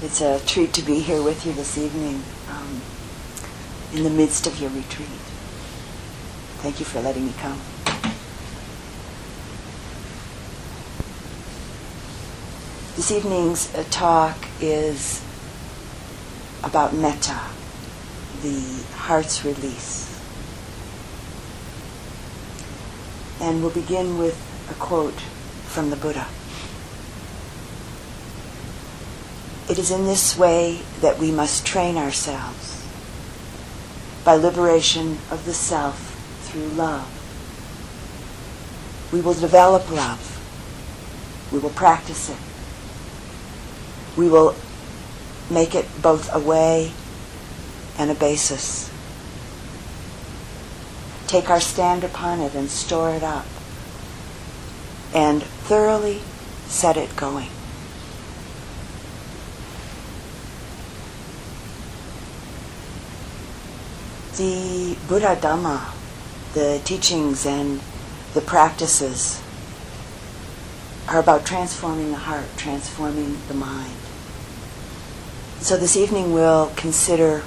It's a treat to be here with you this evening um, in the midst of your retreat. Thank you for letting me come. This evening's uh, talk is about metta, the heart's release. And we'll begin with a quote from the Buddha. It is in this way that we must train ourselves by liberation of the self through love. We will develop love. We will practice it. We will make it both a way and a basis. Take our stand upon it and store it up and thoroughly set it going. The Buddha Dhamma, the teachings and the practices are about transforming the heart, transforming the mind. So this evening we'll consider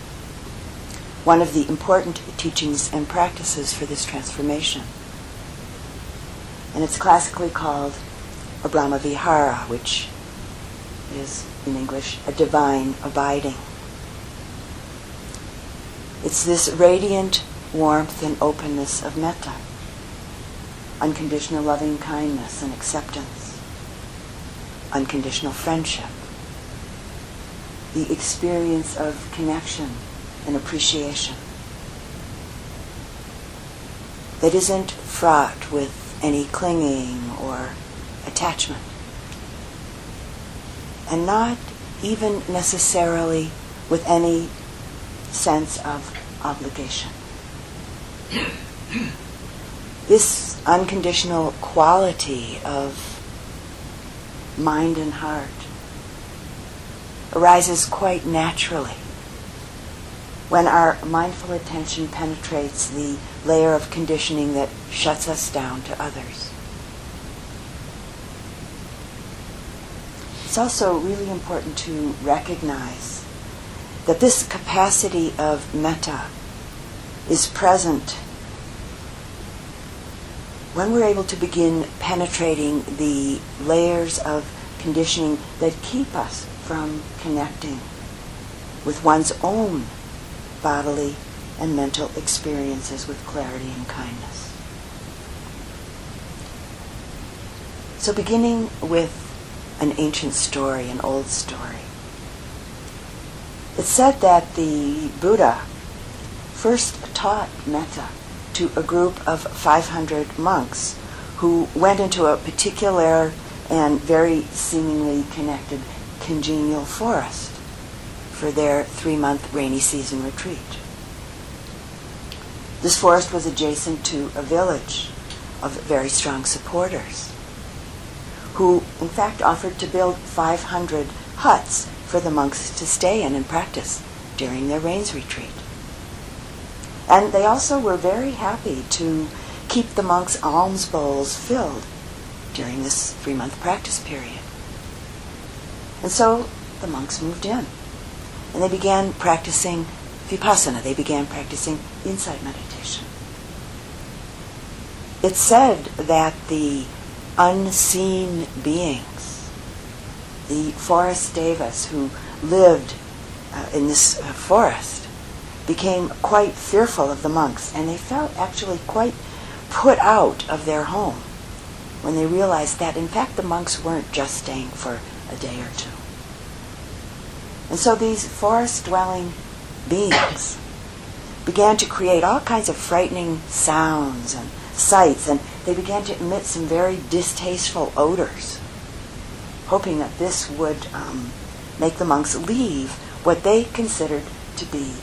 one of the important teachings and practices for this transformation. And it's classically called a Brahma Vihara, which is in English a divine abiding. It's this radiant warmth and openness of metta, unconditional loving kindness and acceptance, unconditional friendship, the experience of connection and appreciation that isn't fraught with any clinging or attachment. And not even necessarily with any sense of obligation. this unconditional quality of mind and heart arises quite naturally when our mindful attention penetrates the layer of conditioning that shuts us down to others. It's also really important to recognize that this capacity of metta is present when we're able to begin penetrating the layers of conditioning that keep us from connecting with one's own bodily and mental experiences with clarity and kindness. So, beginning with an ancient story, an old story. It's said that the Buddha first taught metta to a group of 500 monks who went into a particular and very seemingly connected congenial forest for their three month rainy season retreat. This forest was adjacent to a village of very strong supporters who, in fact, offered to build 500 huts for the monks to stay in and practice during their rains retreat. And they also were very happy to keep the monks' alms bowls filled during this three month practice period. And so the monks moved in and they began practicing vipassana. They began practicing insight meditation. It's said that the unseen beings, the forest devas who lived uh, in this uh, forest, became quite fearful of the monks, and they felt actually quite put out of their home when they realized that, in fact, the monks weren't just staying for a day or two. And so these forest dwelling beings began to create all kinds of frightening sounds and sights, and they began to emit some very distasteful odors, hoping that this would um, make the monks leave what they considered to be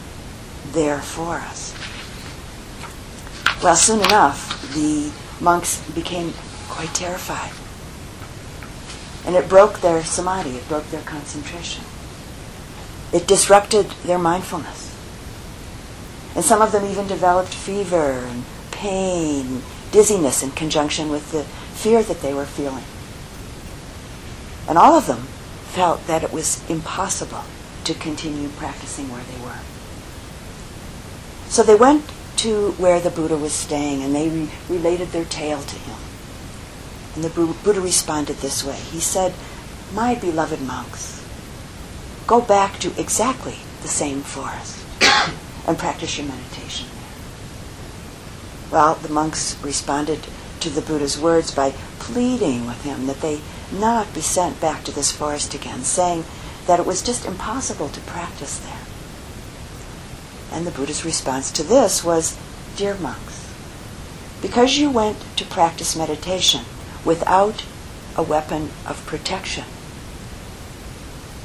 there for us. Well, soon enough, the monks became quite terrified. And it broke their samadhi, it broke their concentration. It disrupted their mindfulness. And some of them even developed fever and pain, dizziness in conjunction with the fear that they were feeling. And all of them felt that it was impossible to continue practicing where they were. So they went to where the Buddha was staying and they re- related their tale to him. And the Buddha responded this way. He said, My beloved monks, go back to exactly the same forest and practice your meditation there. Well, the monks responded to the Buddha's words by pleading with him that they not be sent back to this forest again, saying that it was just impossible to practice there. And the Buddha's response to this was, Dear monks, because you went to practice meditation without a weapon of protection,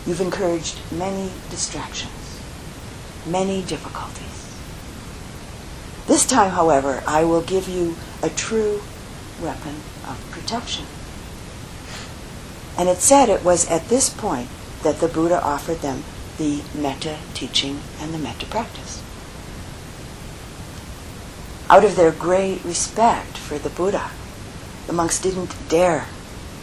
you've encouraged many distractions, many difficulties. This time, however, I will give you a true weapon of protection. And it said it was at this point that the Buddha offered them the metta teaching and the metta practice. Out of their great respect for the Buddha, the monks didn't dare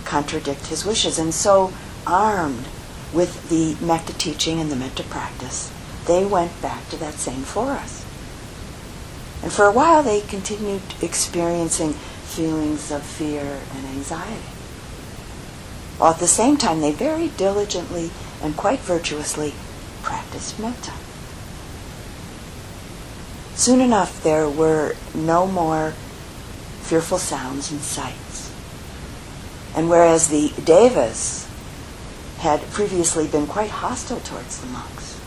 contradict his wishes, and so, armed with the metta teaching and the metta practice, they went back to that same forest. And for a while, they continued experiencing feelings of fear and anxiety. While at the same time, they very diligently and quite virtuously practiced metta. Soon enough, there were no more fearful sounds and sights. And whereas the devas had previously been quite hostile towards the monks,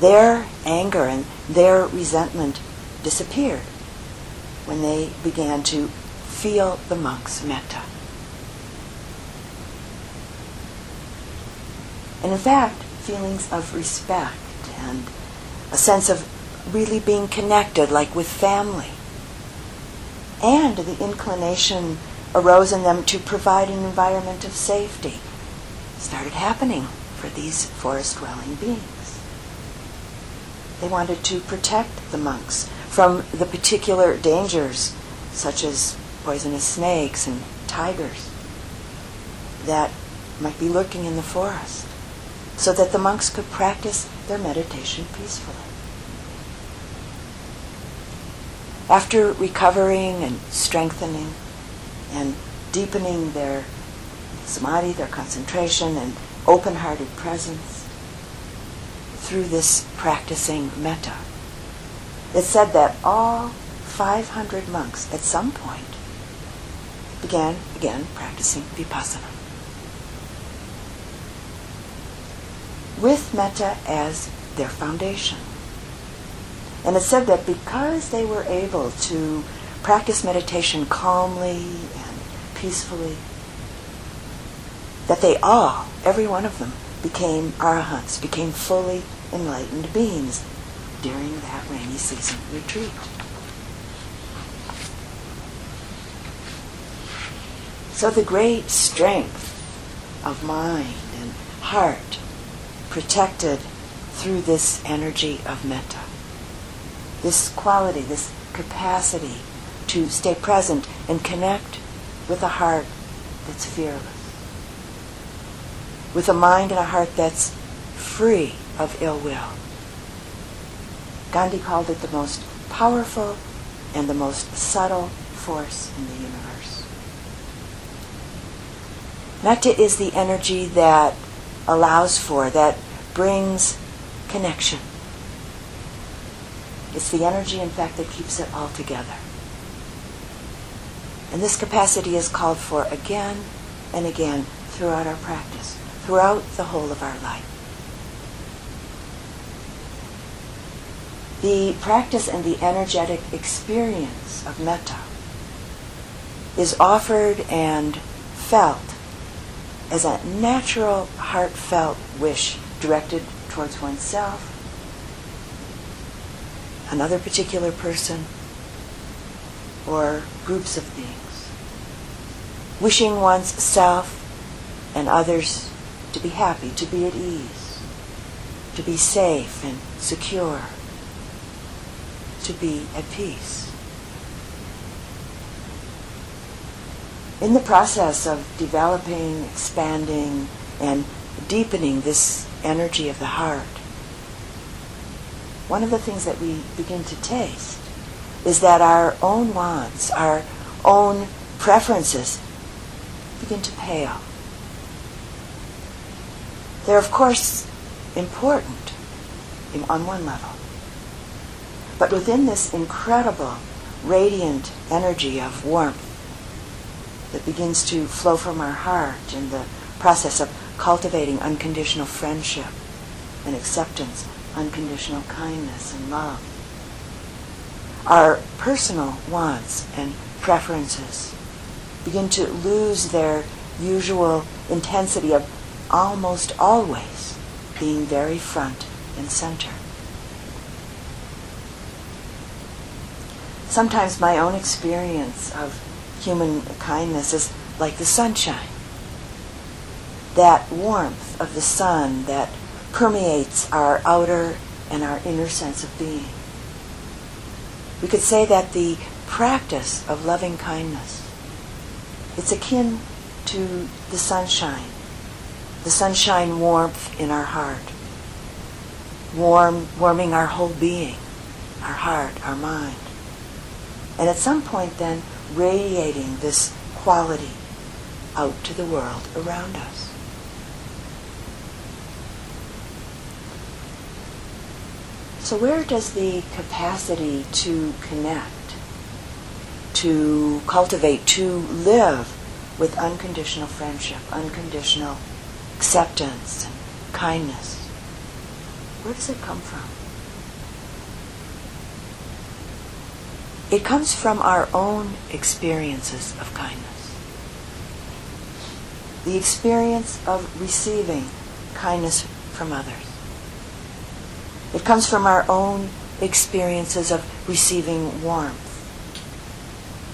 their anger and their resentment disappeared when they began to feel the monks' metta. And in fact, feelings of respect and a sense of really being connected, like with family. And the inclination arose in them to provide an environment of safety started happening for these forest dwelling beings. They wanted to protect the monks from the particular dangers, such as poisonous snakes and tigers, that might be lurking in the forest so that the monks could practice their meditation peacefully. After recovering and strengthening and deepening their samadhi, their concentration, and open hearted presence through this practicing metta, it said that all 500 monks at some point began again practicing vipassana. With metta as their foundation. And it said that because they were able to practice meditation calmly and peacefully, that they all, every one of them, became arahants, became fully enlightened beings during that rainy season retreat. So the great strength of mind and heart protected through this energy of metta. This quality, this capacity to stay present and connect with a heart that's fearless. With a mind and a heart that's free of ill will. Gandhi called it the most powerful and the most subtle force in the universe. Metta is the energy that allows for, that brings connection. It's the energy, in fact, that keeps it all together. And this capacity is called for again and again throughout our practice, throughout the whole of our life. The practice and the energetic experience of metta is offered and felt as a natural, heartfelt wish directed towards oneself, another particular person, or groups of beings. Wishing one's self and others to be happy, to be at ease, to be safe and secure, to be at peace. In the process of developing, expanding, and deepening this energy of the heart, one of the things that we begin to taste is that our own wants, our own preferences begin to pale. They're, of course, important in, on one level. But within this incredible, radiant energy of warmth that begins to flow from our heart in the process of cultivating unconditional friendship and acceptance, unconditional kindness and love, our personal wants and preferences begin to lose their usual intensity of almost always being very front and center. Sometimes my own experience of human kindness is like the sunshine. That warmth of the sun that permeates our outer and our inner sense of being. We could say that the practice of loving kindness it's akin to the sunshine, the sunshine warmth in our heart, warm, warming our whole being, our heart, our mind. And at some point then radiating this quality out to the world around us. So where does the capacity to connect to cultivate, to live with unconditional friendship, unconditional acceptance, and kindness. Where does it come from? It comes from our own experiences of kindness. The experience of receiving kindness from others. It comes from our own experiences of receiving warmth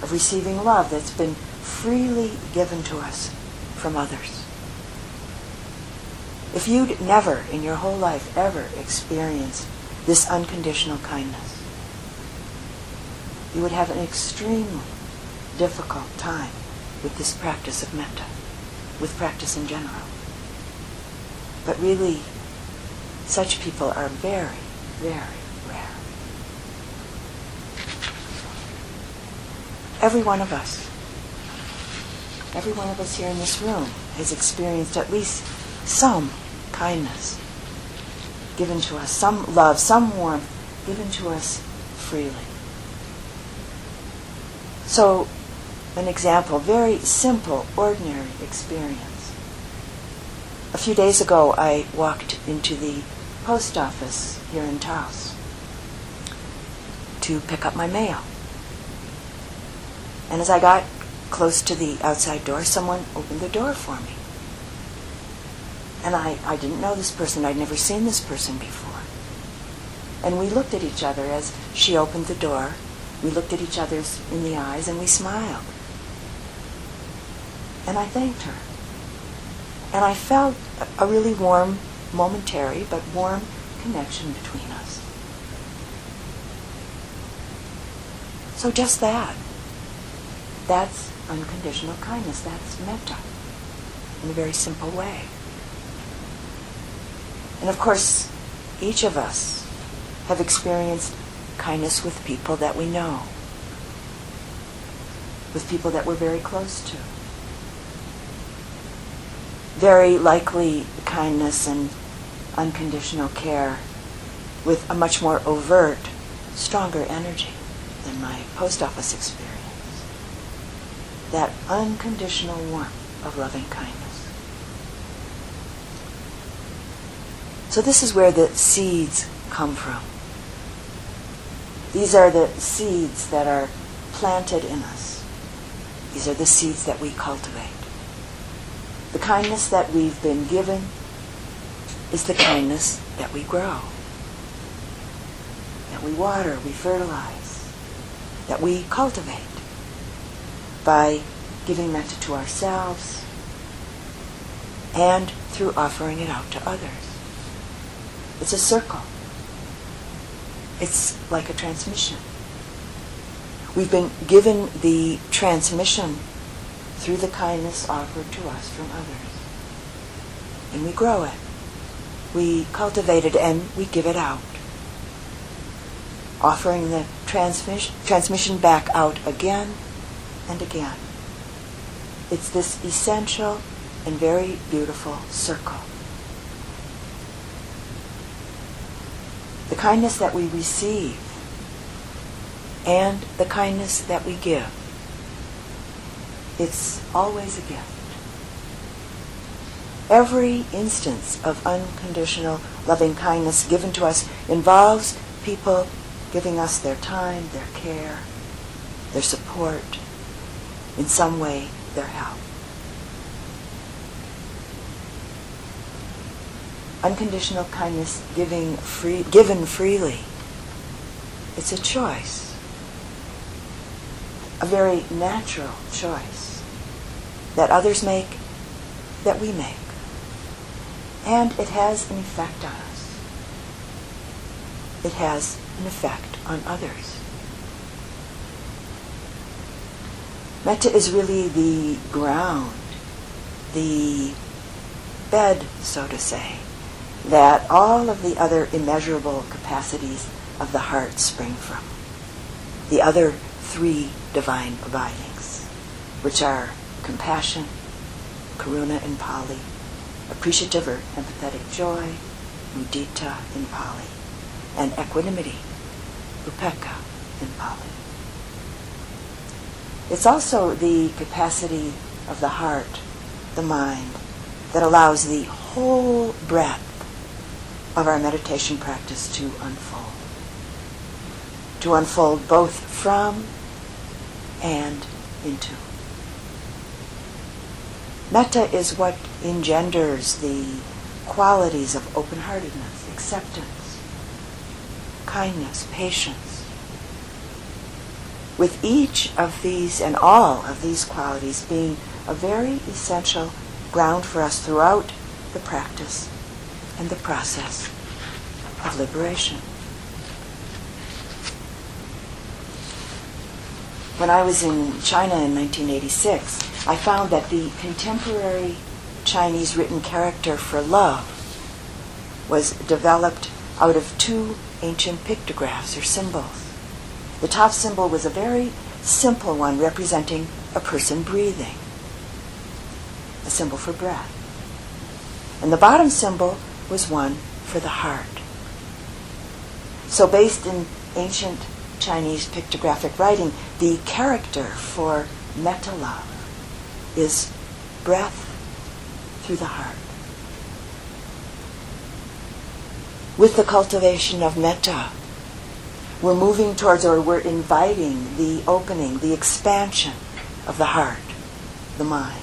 of receiving love that's been freely given to us from others. If you'd never in your whole life ever experienced this unconditional kindness, you would have an extremely difficult time with this practice of metta, with practice in general. But really, such people are very, very rare. Every one of us, every one of us here in this room has experienced at least some kindness given to us, some love, some warmth given to us freely. So, an example, very simple, ordinary experience. A few days ago, I walked into the post office here in Taos to pick up my mail. And as I got close to the outside door, someone opened the door for me. And I, I didn't know this person. I'd never seen this person before. And we looked at each other as she opened the door. We looked at each other in the eyes and we smiled. And I thanked her. And I felt a really warm, momentary, but warm connection between us. So just that. That's unconditional kindness. That's metta in a very simple way. And of course, each of us have experienced kindness with people that we know, with people that we're very close to. Very likely kindness and unconditional care with a much more overt, stronger energy than my post office experience that unconditional warmth of loving kindness. So this is where the seeds come from. These are the seeds that are planted in us. These are the seeds that we cultivate. The kindness that we've been given is the kindness that we grow, that we water, we fertilize, that we cultivate by giving that to ourselves and through offering it out to others. It's a circle. It's like a transmission. We've been given the transmission through the kindness offered to us from others. and we grow it. We cultivate it and we give it out. Offering the transmission, transmission back out again and again. It's this essential and very beautiful circle. The kindness that we receive and the kindness that we give. It's always a gift. Every instance of unconditional loving kindness given to us involves people giving us their time, their care, their support, in some way, their help. Unconditional kindness giving free, given freely. It's a choice a very natural choice that others make, that we make. And it has an effect on us. It has an effect on others. Metta is really the ground, the bed, so to say, that all of the other immeasurable capacities of the heart spring from. The other three divine abidings, which are compassion, karuna in Pali, appreciative or empathetic joy, mudita in Pali, and equanimity, upekkha in Pali. It's also the capacity of the heart, the mind, that allows the whole breadth of our meditation practice to unfold. To unfold both from and into. Metta is what engenders the qualities of open-heartedness, acceptance, kindness, patience. With each of these and all of these qualities being a very essential ground for us throughout the practice and the process of liberation. when I was in China in 1986, I found that the contemporary Chinese written character for love was developed out of two ancient pictographs or symbols. The top symbol was a very simple one representing a person breathing, a symbol for breath. And the bottom symbol was one for the heart. So, based in ancient Chinese pictographic writing, the character for metta love is breath through the heart. With the cultivation of metta, we're moving towards or we're inviting the opening, the expansion of the heart, the mind.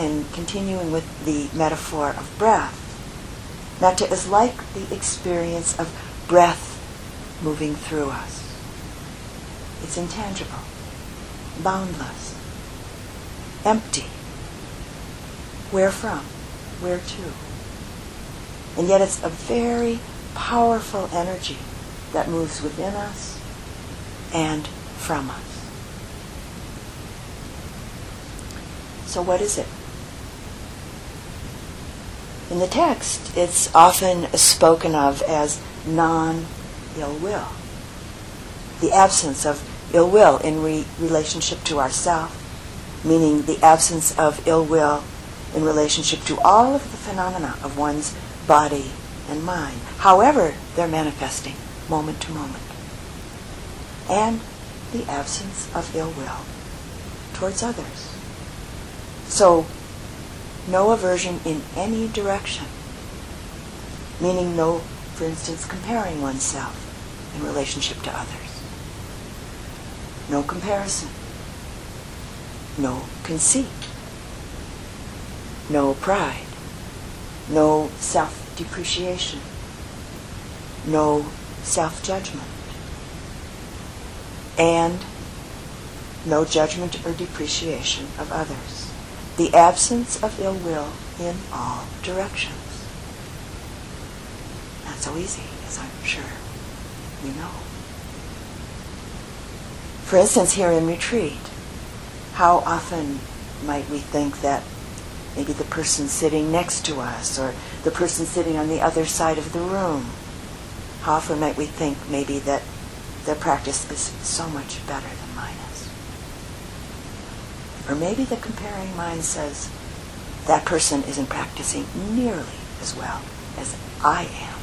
And continuing with the metaphor of breath, metta is like the experience of breath moving through us. It's intangible, boundless, empty. Where from? Where to? And yet it's a very powerful energy that moves within us and from us. So, what is it? In the text, it's often spoken of as non ill will. The absence of ill will in re- relationship to ourself, meaning the absence of ill will in relationship to all of the phenomena of one's body and mind, however they're manifesting moment to moment. And the absence of ill will towards others. So, no aversion in any direction, meaning no for instance, comparing oneself in relationship to others. No comparison. No conceit. No pride. No self depreciation. No self judgment. And no judgment or depreciation of others. The absence of ill will in all directions Not so easy, as I'm sure you know. For instance, here in retreat, how often might we think that maybe the person sitting next to us or the person sitting on the other side of the room. How often might we think maybe that their practice is so much better? Or maybe the comparing mind says that person isn't practicing nearly as well as I am.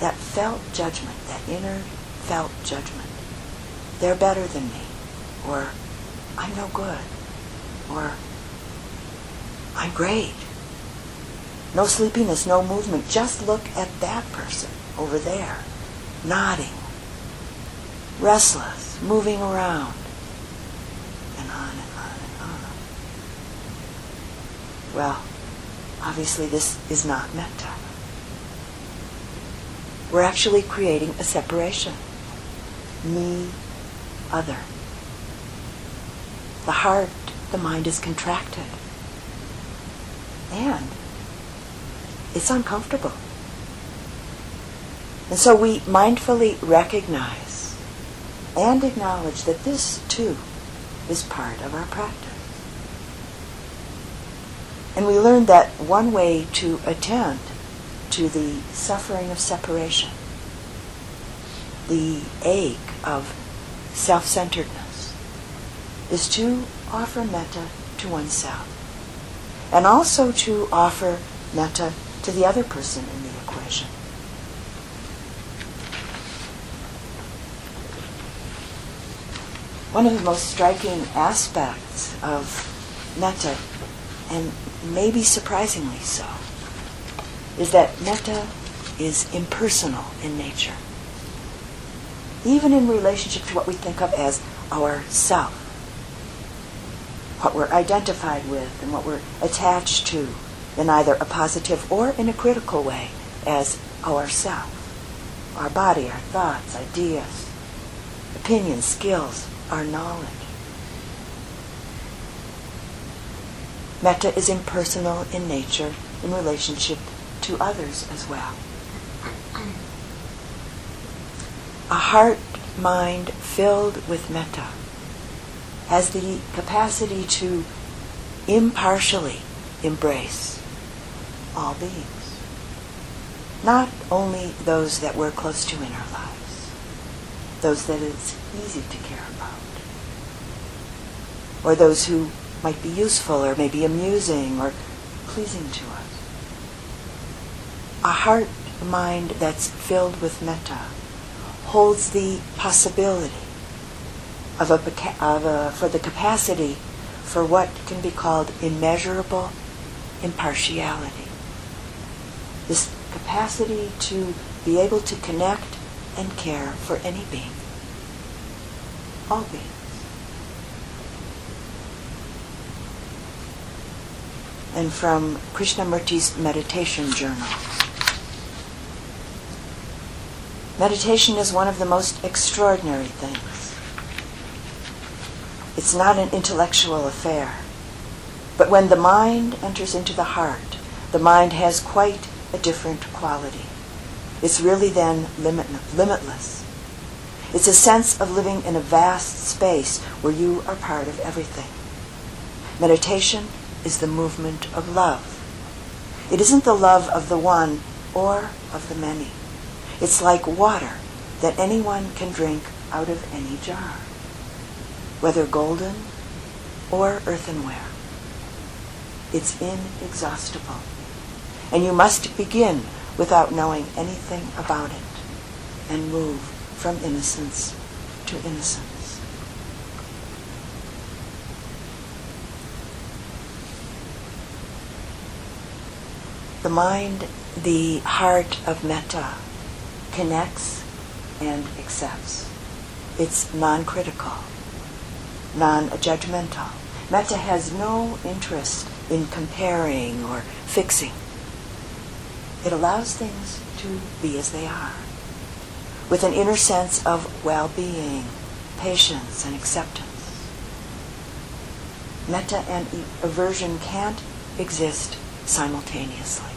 That felt judgment, that inner felt judgment, they're better than me, or I'm no good, or I'm great. No sleepiness, no movement. Just look at that person over there, nodding, restless, moving around, and on and on and on. Well, obviously this is not metta. We're actually creating a separation. Me, other. The heart, the mind is contracted. And it's uncomfortable. And so we mindfully recognize and acknowledge that this too is part of our practice. And we learned that one way to attend to the suffering of separation, the ache of self centeredness, is to offer metta to oneself. And also to offer metta to the other person in the One of the most striking aspects of metta, and maybe surprisingly so, is that metta is impersonal in nature. Even in relationship to what we think of as our self, what we're identified with and what we're attached to in either a positive or in a critical way as ourself, our body, our thoughts, ideas, opinions, skills, our knowledge. Metta is impersonal in nature in relationship to others as well. A heart mind filled with metta has the capacity to impartially embrace all beings. Not only those that we're close to in our lives, those that it's easy to care about, or those who might be useful or maybe amusing or pleasing to us. A heart a mind that's filled with metta holds the possibility of a, of a, for the capacity for what can be called immeasurable impartiality. This capacity to be able to connect and care for any being. All beings. And from Krishnamurti's meditation journal. Meditation is one of the most extraordinary things. It's not an intellectual affair. But when the mind enters into the heart, the mind has quite a different quality. It's really then limit, limitless. It's a sense of living in a vast space where you are part of everything. Meditation is the movement of love. It isn't the love of the one or of the many. It's like water that anyone can drink out of any jar, whether golden or earthenware. It's inexhaustible. And you must begin without knowing anything about it and move from innocence to innocence. The mind, the heart of metta, connects and accepts. It's non critical, non judgmental. Metta has no interest in comparing or fixing. It allows things to be as they are, with an inner sense of well being, patience, and acceptance. Metta and aversion can't exist simultaneously.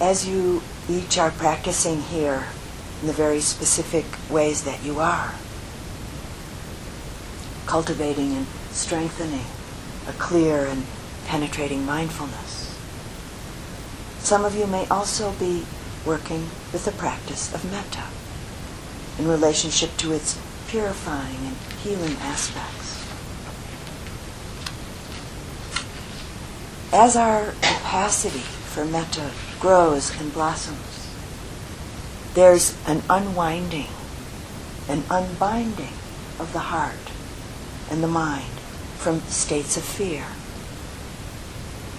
As you each are practicing here in the very specific ways that you are, cultivating and strengthening a clear and penetrating mindfulness. Some of you may also be working with the practice of metta in relationship to its purifying and healing aspects. As our capacity for metta grows and blossoms, there's an unwinding, an unbinding of the heart and the mind from states of fear,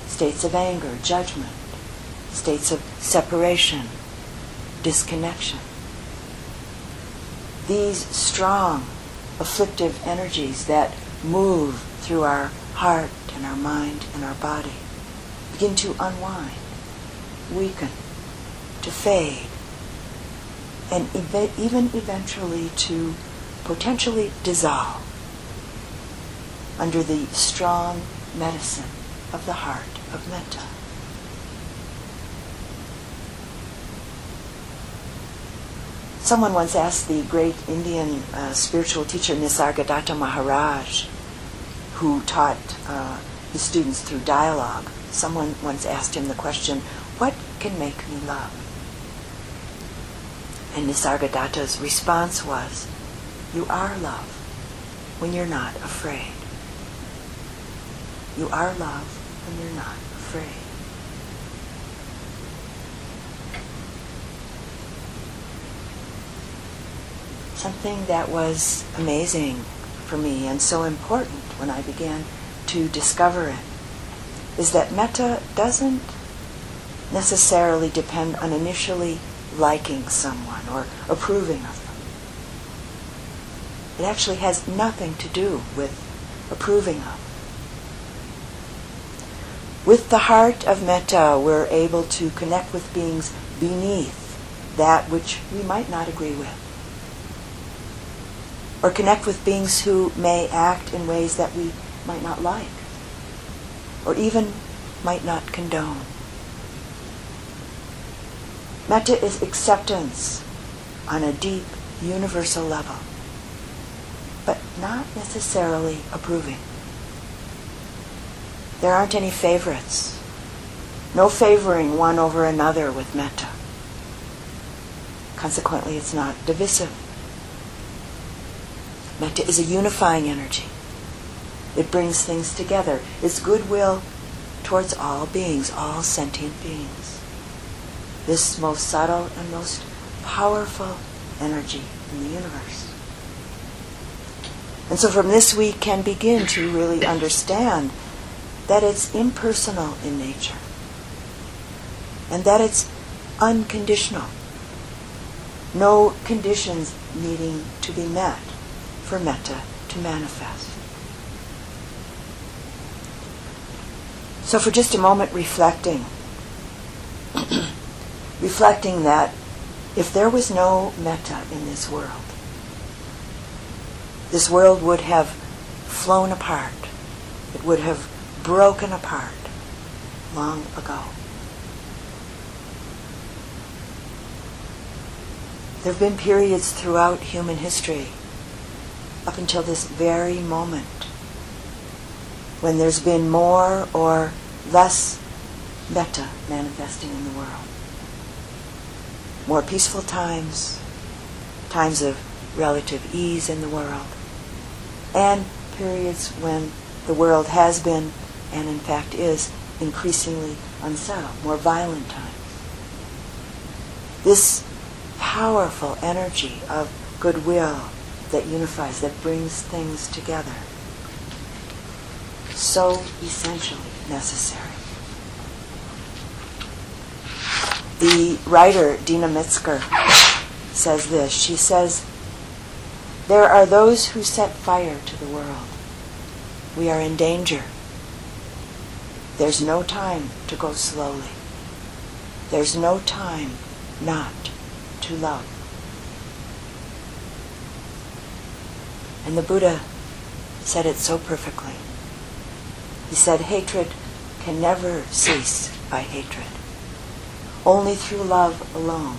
states of anger, judgment, states of separation, disconnection. These strong, afflictive energies that move through our heart and our mind and our body begin to unwind, weaken, to fade, and ev- even eventually to potentially dissolve under the strong medicine of the heart of metta. Someone once asked the great Indian uh, spiritual teacher Nisargadatta Maharaj, who taught uh, his students through dialogue, someone once asked him the question, What can make me love? And Nisargadatta's response was, You are love when you're not afraid. You are love when you're not afraid. Something that was amazing for me and so important when I began to discover it is that metta doesn't necessarily depend on initially liking someone or approving of them. It actually has nothing to do with approving of. With the heart of metta, we're able to connect with beings beneath that which we might not agree with. Or connect with beings who may act in ways that we might not like. Or even might not condone. Metta is acceptance on a deep, universal level, but not necessarily approving. There aren't any favorites. No favoring one over another with metta. Consequently, it's not divisive. Metta is a unifying energy. It brings things together. It's goodwill towards all beings, all sentient beings. This most subtle and most powerful energy in the universe. And so from this we can begin to really understand that it's impersonal in nature and that it's unconditional. No conditions needing to be met for metta to manifest. So, for just a moment, reflecting, reflecting that if there was no metta in this world, this world would have flown apart. It would have broken apart long ago. There have been periods throughout human history, up until this very moment, when there's been more or less metta manifesting in the world. More peaceful times, times of relative ease in the world, and periods when the world has been and in fact is increasingly unsettled, more violent times. This powerful energy of goodwill that unifies, that brings things together, so essentially necessary. The writer Deena Metzger says this. She says, There are those who set fire to the world. We are in danger. There's no time to go slowly. There's no time not to love. And the Buddha said it so perfectly. He said, hatred can never cease by hatred. Only through love alone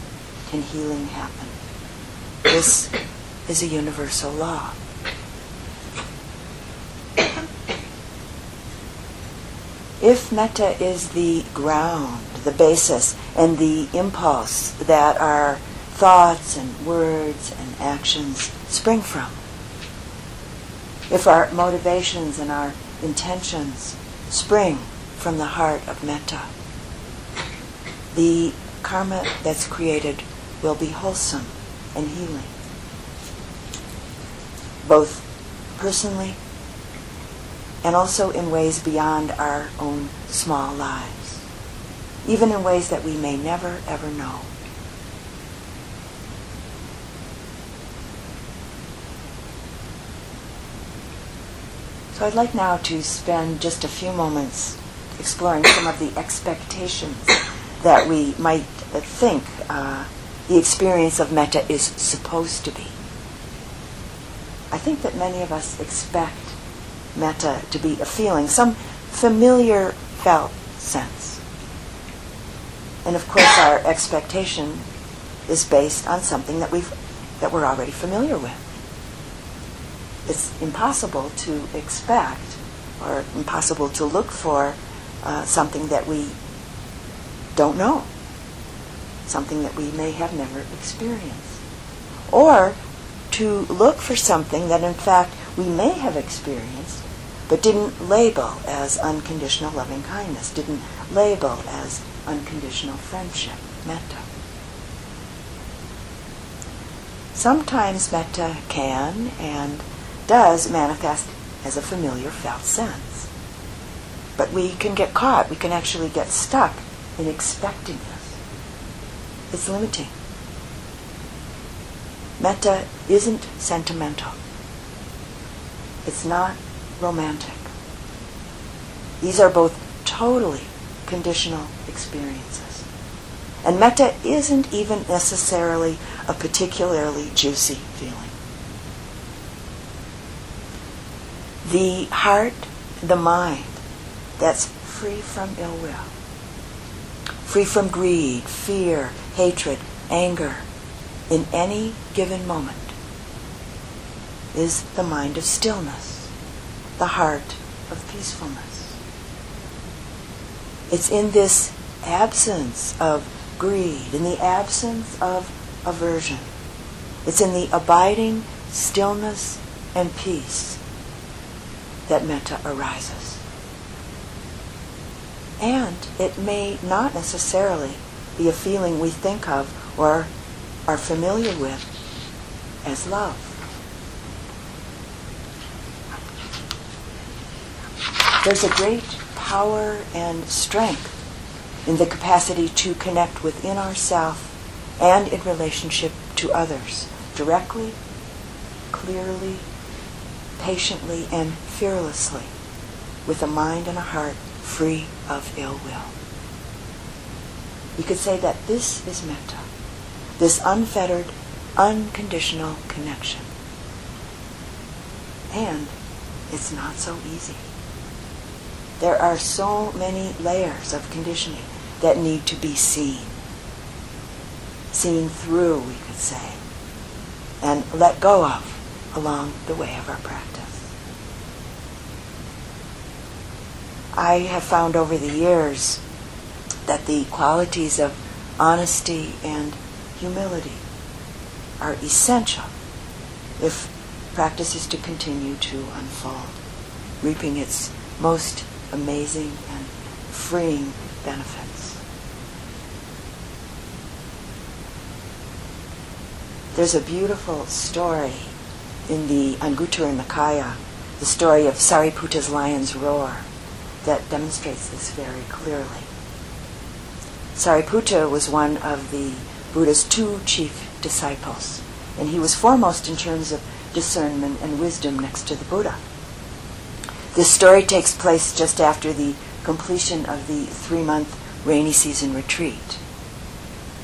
can healing happen. This is a universal law. If metta is the ground, the basis, and the impulse that our thoughts and words and actions spring from, if our motivations and our intentions spring from the heart of metta, the karma that's created will be wholesome and healing, both personally and also in ways beyond our own small lives, even in ways that we may never ever know. So I'd like now to spend just a few moments exploring some of the expectations that we might think uh, the experience of metta is supposed to be. I think that many of us expect metta to be a feeling, some familiar felt sense. And of course, our expectation is based on something that we've that we're already familiar with. It's impossible to expect or impossible to look for uh, something that we don't know, something that we may have never experienced, or to look for something that in fact we may have experienced but didn't label as unconditional loving kindness, didn't label as unconditional friendship, metta. Sometimes metta can and does manifest as a familiar felt sense. But we can get caught, we can actually get stuck in expecting this. It's limiting. Metta isn't sentimental. It's not romantic. These are both totally conditional experiences. And metta isn't even necessarily a particularly juicy feeling. The heart, the mind, that's free from ill will, free from greed, fear, hatred, anger, in any given moment, is the mind of stillness the heart of peacefulness. It's in this absence of greed, in the absence of aversion. It's in the abiding stillness and peace that metta arises. And it may not necessarily be a feeling we think of or are familiar with as love. There's a great power and strength in the capacity to connect within ourselves and in relationship to others, directly, clearly, patiently, and fearlessly, with a mind and a heart free of ill will. You could say that this is metta, this unfettered, unconditional connection. And it's not so easy. There are so many layers of conditioning that need to be seen. Seen through, we could say, and let go of along the way of our practice. I have found over the years that the qualities of honesty and humility are essential if practice is to continue to unfold, reaping its most amazing and freeing benefits. There's a beautiful story in the Anguttara Nikaya, the story of Sariputta's lion's roar, that demonstrates this very clearly. Sariputta was one of the Buddha's two chief disciples, and he was foremost in terms of discernment and wisdom next to the Buddha. This story takes place just after the completion of the three month rainy season retreat.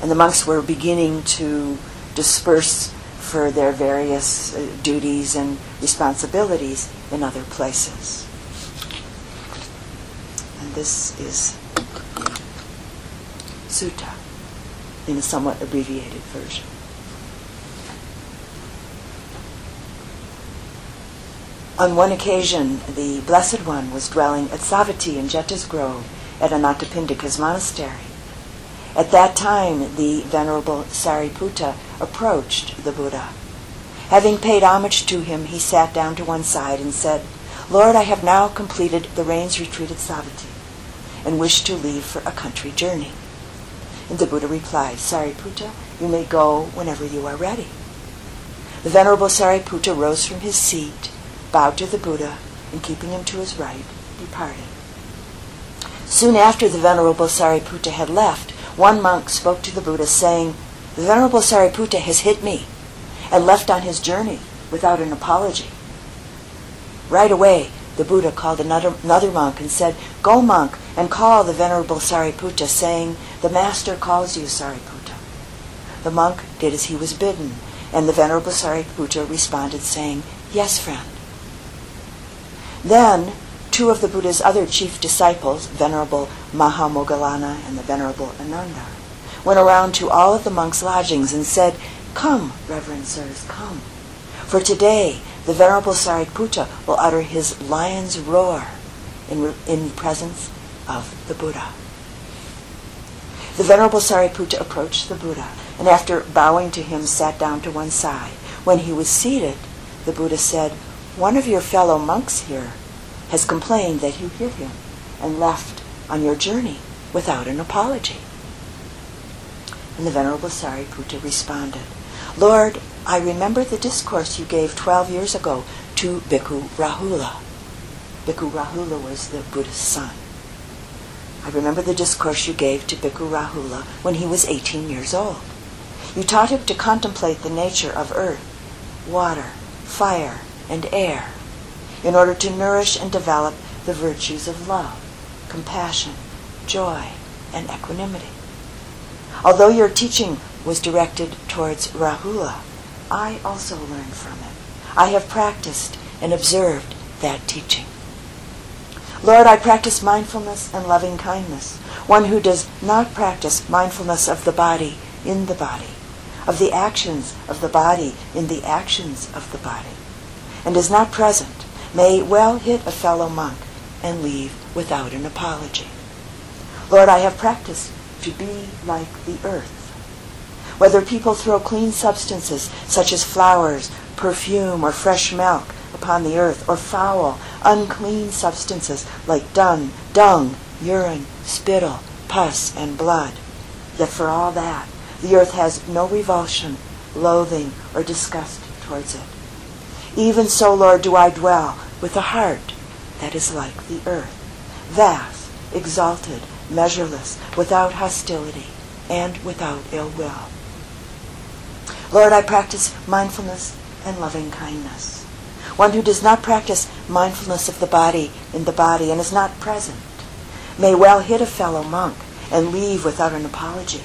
And the monks were beginning to disperse for their various uh, duties and responsibilities in other places. This is Sutta in a somewhat abbreviated version. On one occasion, the Blessed One was dwelling at Savatthi in Jeta's Grove at Anathapindika's monastery. At that time, the Venerable Sariputta approached the Buddha. Having paid homage to him, he sat down to one side and said, Lord, I have now completed the rains retreat at Savatthi and wish to leave for a country journey. And the Buddha replied, Sariputta, you may go whenever you are ready. The Venerable Sariputta rose from his seat, bowed to the Buddha, and keeping him to his right, departed. Soon after the Venerable Sariputta had left, one monk spoke to the Buddha, saying, The Venerable Sariputta has hit me and left on his journey without an apology. Right away, the Buddha called another, another monk and said, Go, monk, and call the Venerable Sariputta, saying, The Master calls you, Sariputta. The monk did as he was bidden, and the Venerable Sariputta responded, saying, Yes, friend. Then, two of the Buddha's other chief disciples, Venerable Mahamoggallana and the Venerable Ananda, went around to all of the monks' lodgings and said, Come, reverend sirs, come. For today the Venerable Sariputta will utter his lion's roar in, in presence of the Buddha. The Venerable Sariputta approached the Buddha and after bowing to him sat down to one side. When he was seated, the Buddha said, One of your fellow monks here has complained that you hit him and left on your journey without an apology. And the Venerable Sariputta responded, Lord, I remember the discourse you gave 12 years ago to Bhikkhu Rahula. Bhikkhu Rahula was the Buddha's son. I remember the discourse you gave to Bhikkhu Rahula when he was 18 years old. You taught him to contemplate the nature of earth, water, fire, and air in order to nourish and develop the virtues of love, compassion, joy, and equanimity. Although your teaching was directed towards Rahula, I also learn from it. I have practiced and observed that teaching. Lord, I practice mindfulness and loving kindness. One who does not practice mindfulness of the body in the body, of the actions of the body in the actions of the body, and is not present, may well hit a fellow monk and leave without an apology. Lord, I have practiced to be like the earth whether people throw clean substances such as flowers, perfume, or fresh milk upon the earth, or foul, unclean substances like dung, dung, urine, spittle, pus, and blood. Yet for all that, the earth has no revulsion, loathing, or disgust towards it. Even so, Lord, do I dwell with a heart that is like the earth, vast, exalted, measureless, without hostility, and without ill will. Lord, I practice mindfulness and loving kindness. One who does not practice mindfulness of the body in the body and is not present may well hit a fellow monk and leave without an apology.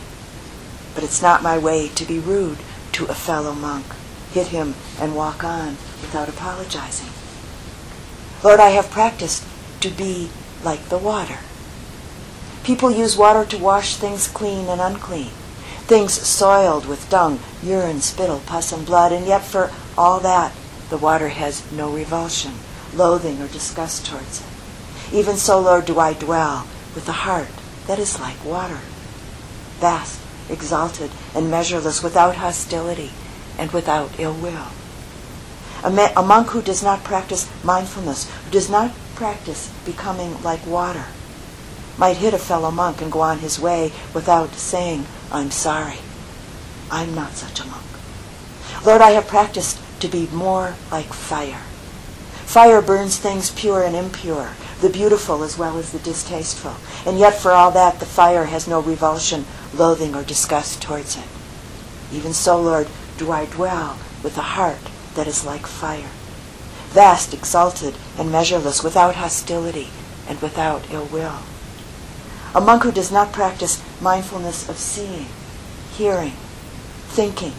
But it's not my way to be rude to a fellow monk, hit him and walk on without apologizing. Lord, I have practiced to be like the water. People use water to wash things clean and unclean things soiled with dung, urine, spittle, pus, and blood, and yet for all that, the water has no revulsion, loathing, or disgust towards it. Even so, Lord, do I dwell with a heart that is like water, vast, exalted, and measureless, without hostility and without ill will. A, a monk who does not practice mindfulness, who does not practice becoming like water, might hit a fellow monk and go on his way without saying, I'm sorry. I'm not such a monk. Lord, I have practiced to be more like fire. Fire burns things pure and impure, the beautiful as well as the distasteful. And yet, for all that, the fire has no revulsion, loathing, or disgust towards it. Even so, Lord, do I dwell with a heart that is like fire, vast, exalted, and measureless, without hostility and without ill will. A monk who does not practice mindfulness of seeing, hearing, thinking,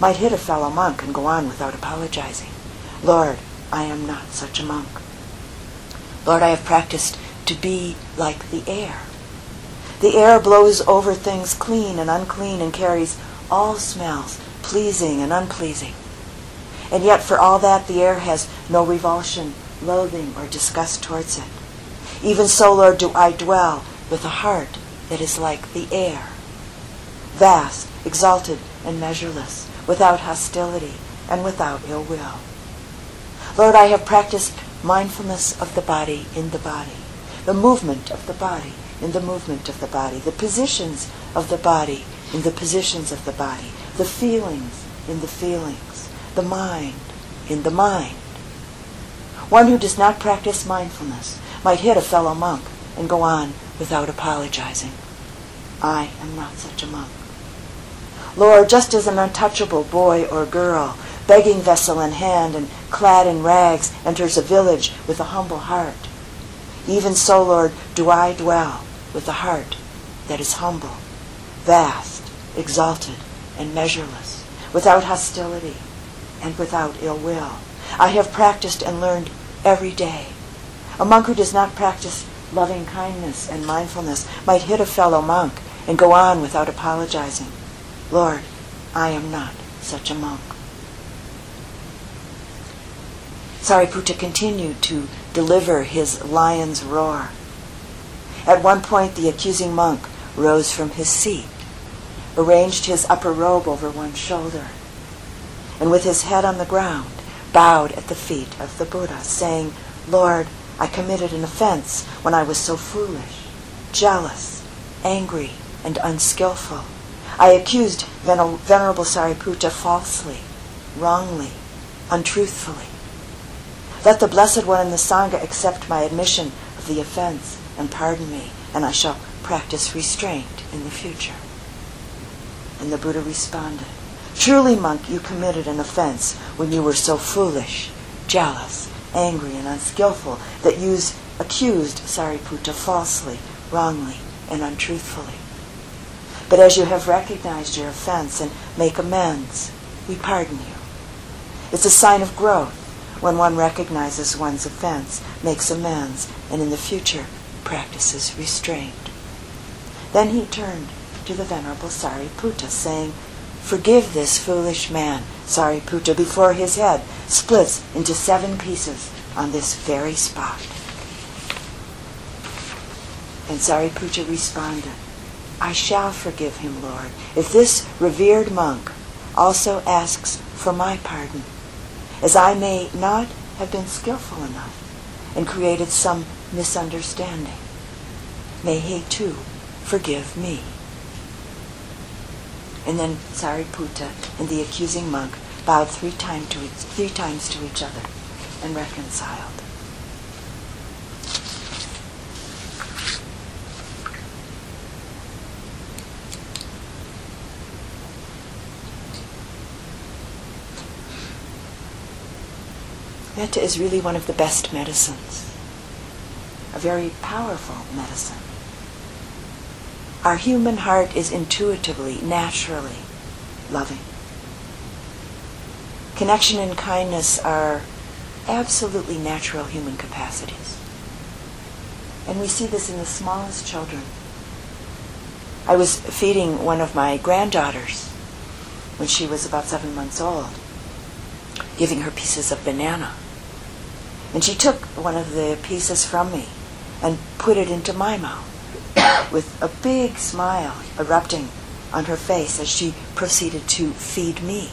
might hit a fellow monk and go on without apologizing. Lord, I am not such a monk. Lord, I have practiced to be like the air. The air blows over things clean and unclean and carries all smells, pleasing and unpleasing. And yet, for all that, the air has no revulsion, loathing, or disgust towards it. Even so, Lord, do I dwell with a heart that is like the air, vast, exalted, and measureless, without hostility and without ill will. Lord, I have practiced mindfulness of the body in the body, the movement of the body in the movement of the body, the positions of the body in the positions of the body, the feelings in the feelings, the mind in the mind. One who does not practice mindfulness might hit a fellow monk and go on without apologizing. I am not such a monk. Lord, just as an untouchable boy or girl, begging vessel in hand and clad in rags, enters a village with a humble heart, even so, Lord, do I dwell with a heart that is humble, vast, exalted, and measureless, without hostility and without ill will. I have practiced and learned every day. A monk who does not practice loving kindness and mindfulness might hit a fellow monk and go on without apologizing. Lord, I am not such a monk. Sariputta continued to deliver his lion's roar. At one point, the accusing monk rose from his seat, arranged his upper robe over one shoulder, and with his head on the ground, bowed at the feet of the Buddha, saying, Lord, I committed an offense when I was so foolish, jealous, angry, and unskillful. I accused Venerable Sariputta falsely, wrongly, untruthfully. Let the Blessed One and the Sangha accept my admission of the offense and pardon me, and I shall practice restraint in the future. And the Buddha responded, Truly, monk, you committed an offense when you were so foolish, jealous, angry, and unskillful that you accused Sariputta falsely, wrongly, and untruthfully. But as you have recognized your offense and make amends, we pardon you. It's a sign of growth when one recognizes one's offense, makes amends, and in the future practices restraint. Then he turned to the Venerable Sariputta, saying, Forgive this foolish man, Sariputta, before his head splits into seven pieces on this very spot. And Sariputta responded, I shall forgive him, Lord, if this revered monk also asks for my pardon as I may not have been skillful enough and created some misunderstanding. May he too forgive me. And then Sariputta and the accusing monk bowed three, time to three times to each other and reconciled. Metta is really one of the best medicines, a very powerful medicine. Our human heart is intuitively, naturally loving. Connection and kindness are absolutely natural human capacities. And we see this in the smallest children. I was feeding one of my granddaughters when she was about seven months old, giving her pieces of banana. And she took one of the pieces from me and put it into my mouth with a big smile erupting on her face as she proceeded to feed me.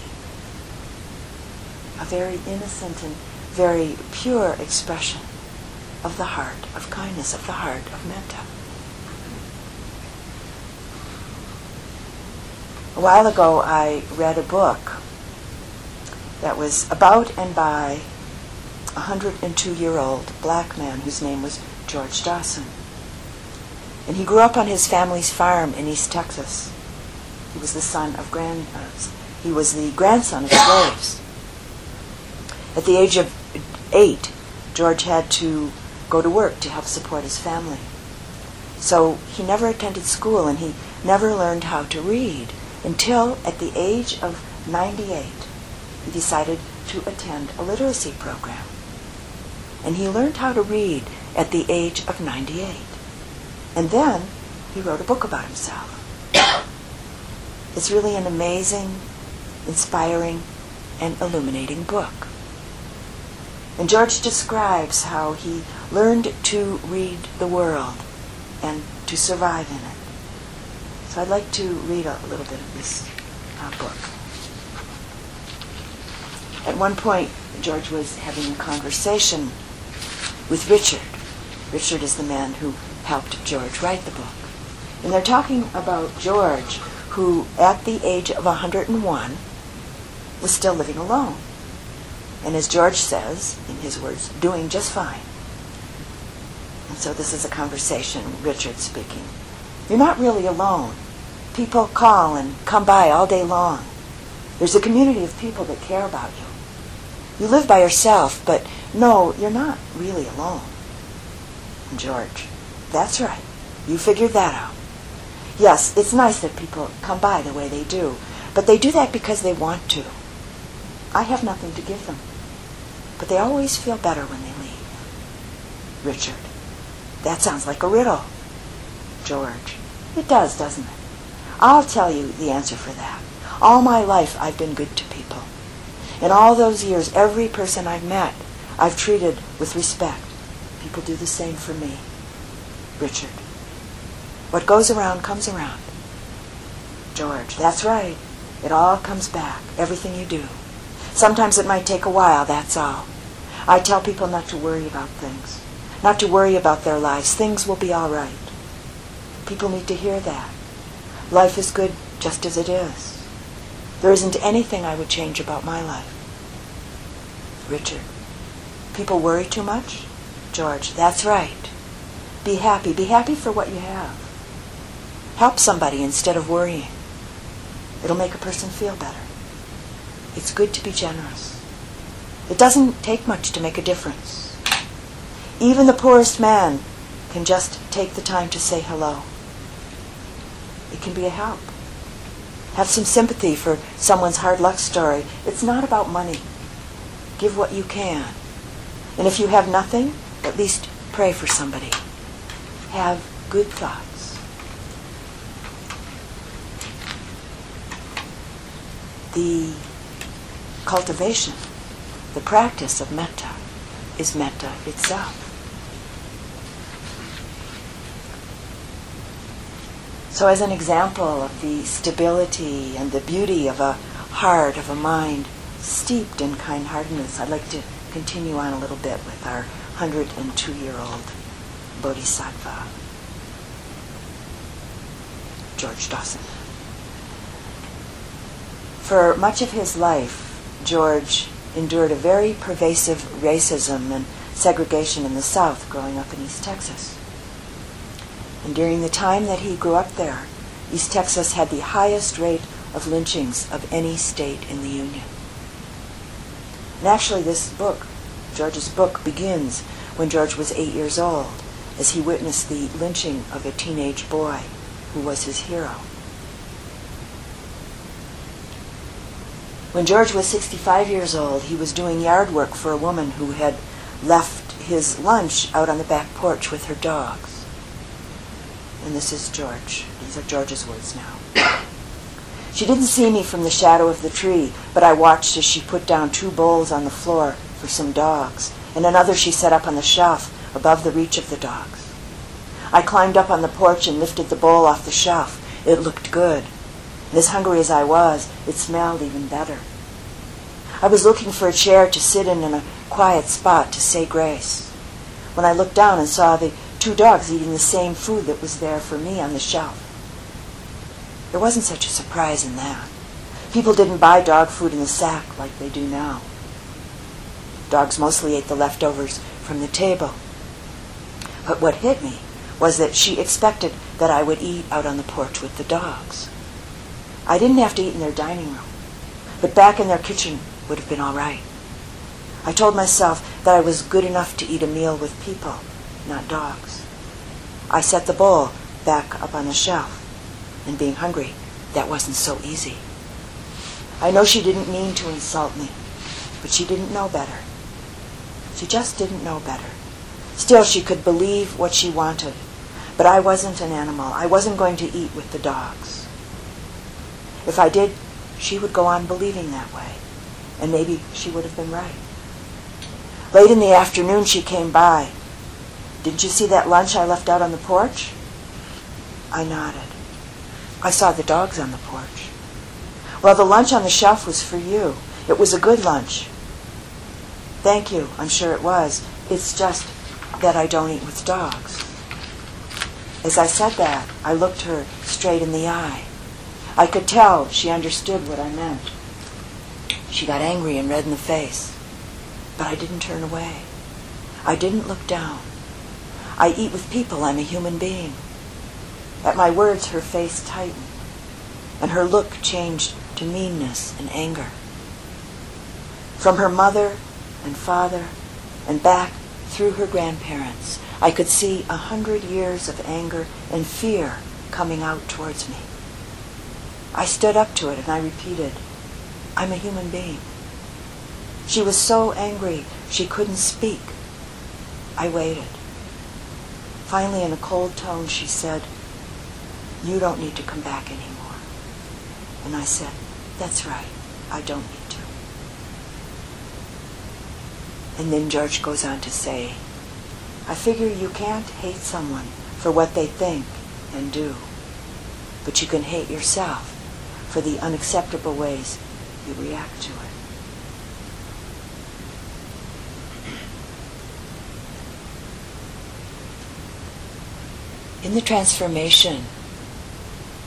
A very innocent and very pure expression of the heart of kindness, of the heart of metta. A while ago, I read a book that was about and by a 102 year old black man whose name was George Dawson. And he grew up on his family's farm in East Texas. He was the son of grand, uh, he was the grandson of slaves. At the age of eight, George had to go to work to help support his family. So he never attended school and he never learned how to read until at the age of 98, he decided to attend a literacy program and he learned how to read at the age of 98. And then he wrote a book about himself. it's really an amazing, inspiring, and illuminating book. And George describes how he learned to read the world and to survive in it. So I'd like to read a little bit of this uh, book. At one point, George was having a conversation with Richard. Richard is the man who helped George write the book. And they're talking about George, who at the age of 101 was still living alone. And as George says, in his words, doing just fine. And so this is a conversation, Richard speaking. You're not really alone. People call and come by all day long. There's a community of people that care about you. You live by yourself, but no, you're not really alone. And George, that's right. You figured that out. Yes, it's nice that people come by the way they do, but they do that because they want to. I have nothing to give them, but they always feel better when they leave. Richard, that sounds like a riddle. George, it does, doesn't it? I'll tell you the answer for that. All my life I've been good to people. In all those years, every person I've met, I've treated with respect. People do the same for me. Richard. What goes around comes around. George. That's right. It all comes back. Everything you do. Sometimes it might take a while, that's all. I tell people not to worry about things. Not to worry about their lives. Things will be all right. People need to hear that. Life is good just as it is. There isn't anything I would change about my life. Richard. People worry too much? George. That's right. Be happy. Be happy for what you have. Help somebody instead of worrying. It'll make a person feel better. It's good to be generous. It doesn't take much to make a difference. Even the poorest man can just take the time to say hello. It can be a help. Have some sympathy for someone's hard luck story. It's not about money. Give what you can. And if you have nothing, at least pray for somebody. Have good thoughts. The cultivation, the practice of metta, is metta itself. So, as an example of the stability and the beauty of a heart, of a mind steeped in kind heartedness, I'd like to continue on a little bit with our 102 year old Bodhisattva, George Dawson. For much of his life, George endured a very pervasive racism and segregation in the South growing up in East Texas. And during the time that he grew up there, East Texas had the highest rate of lynchings of any state in the Union. And actually, this book, George's book, begins when George was eight years old, as he witnessed the lynching of a teenage boy who was his hero. When George was 65 years old, he was doing yard work for a woman who had left his lunch out on the back porch with her dogs. And this is George. These are George's words now. She didn't see me from the shadow of the tree, but I watched as she put down two bowls on the floor for some dogs, and another she set up on the shelf above the reach of the dogs. I climbed up on the porch and lifted the bowl off the shelf. It looked good. And as hungry as I was, it smelled even better. I was looking for a chair to sit in in a quiet spot to say grace. When I looked down and saw the two dogs eating the same food that was there for me on the shelf. There wasn't such a surprise in that. People didn't buy dog food in the sack like they do now. Dogs mostly ate the leftovers from the table. But what hit me was that she expected that I would eat out on the porch with the dogs. I didn't have to eat in their dining room, but back in their kitchen would have been all right. I told myself that I was good enough to eat a meal with people not dogs. I set the bowl back up on the shelf, and being hungry, that wasn't so easy. I know she didn't mean to insult me, but she didn't know better. She just didn't know better. Still, she could believe what she wanted, but I wasn't an animal. I wasn't going to eat with the dogs. If I did, she would go on believing that way, And maybe she would have been right. Late in the afternoon, she came by. Didn't you see that lunch I left out on the porch? I nodded. I saw the dogs on the porch. Well, the lunch on the shelf was for you. It was a good lunch. Thank you, I'm sure it was. It's just that I don't eat with dogs. As I said that, I looked her straight in the eye. I could tell she understood what I meant. She got angry and red in the face. But I didn't turn away. I didn't look down. I eat with people. I'm a human being. At my words, her face tightened, and her look changed to meanness and anger. From her mother and father and back through her grandparents, I could see a hundred years of anger and fear coming out towards me. I stood up to it and I repeated, I'm a human being. She was so angry she couldn't speak. I waited. Finally, in a cold tone, she said, You don't need to come back anymore. And I said, That's right. I don't need to. And then George goes on to say, I figure you can't hate someone for what they think and do, but you can hate yourself for the unacceptable ways you react to it. In the transformation,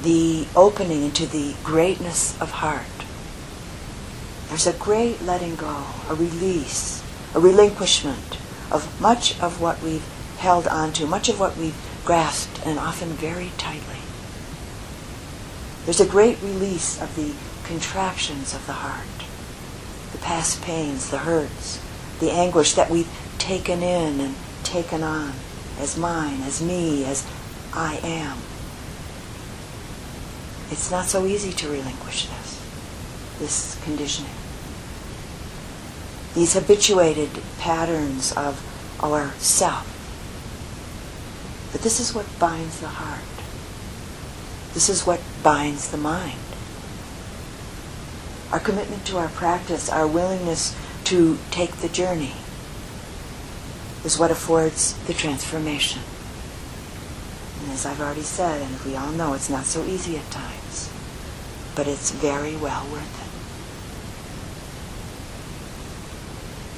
the opening into the greatness of heart, there's a great letting go, a release, a relinquishment of much of what we've held onto, much of what we've grasped, and often very tightly. There's a great release of the contractions of the heart, the past pains, the hurts, the anguish that we've taken in and taken on as mine, as me, as I am. It's not so easy to relinquish this, this conditioning. These habituated patterns of our self. But this is what binds the heart. This is what binds the mind. Our commitment to our practice, our willingness to take the journey, is what affords the transformation. And as I've already said, and we all know, it's not so easy at times, but it's very well worth it.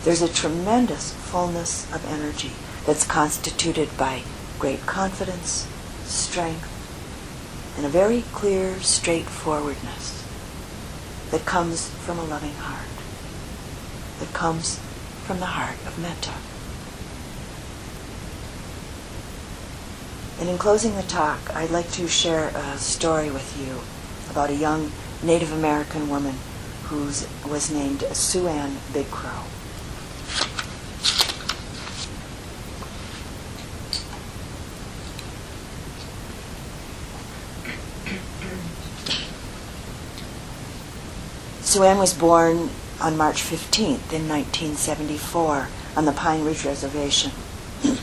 There's a tremendous fullness of energy that's constituted by great confidence, strength, and a very clear straightforwardness that comes from a loving heart, that comes from the heart of metta. And in closing the talk, I'd like to share a story with you about a young Native American woman who was named Sue Ann Big Crow. Sue Ann was born on March 15th in 1974 on the Pine Ridge Reservation.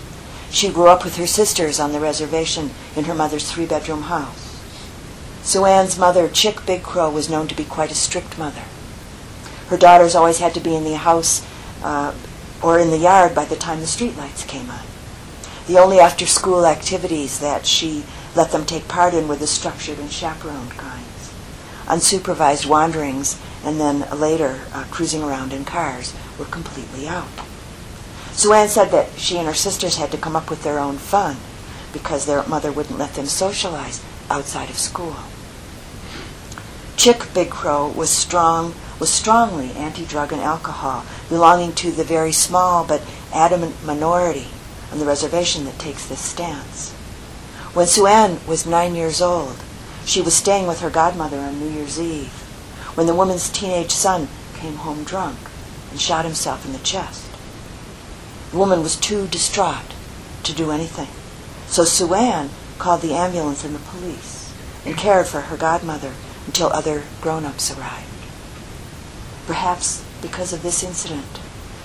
She grew up with her sisters on the reservation in her mother's three bedroom house. Sue Ann's mother, Chick Big Crow, was known to be quite a strict mother. Her daughters always had to be in the house uh, or in the yard by the time the streetlights came on. The only after school activities that she let them take part in were the structured and chaperoned kinds. Unsupervised wanderings and then later uh, cruising around in cars were completely out. Sue Ann said that she and her sisters had to come up with their own fun because their mother wouldn't let them socialize outside of school. Chick Big Crow was strong was strongly anti-drug and alcohol, belonging to the very small but adamant minority on the reservation that takes this stance. When Sue Ann was nine years old, she was staying with her godmother on New Year's Eve when the woman's teenage son came home drunk and shot himself in the chest. The woman was too distraught to do anything. So Sue Ann called the ambulance and the police and cared for her godmother until other grown-ups arrived. Perhaps because of this incident,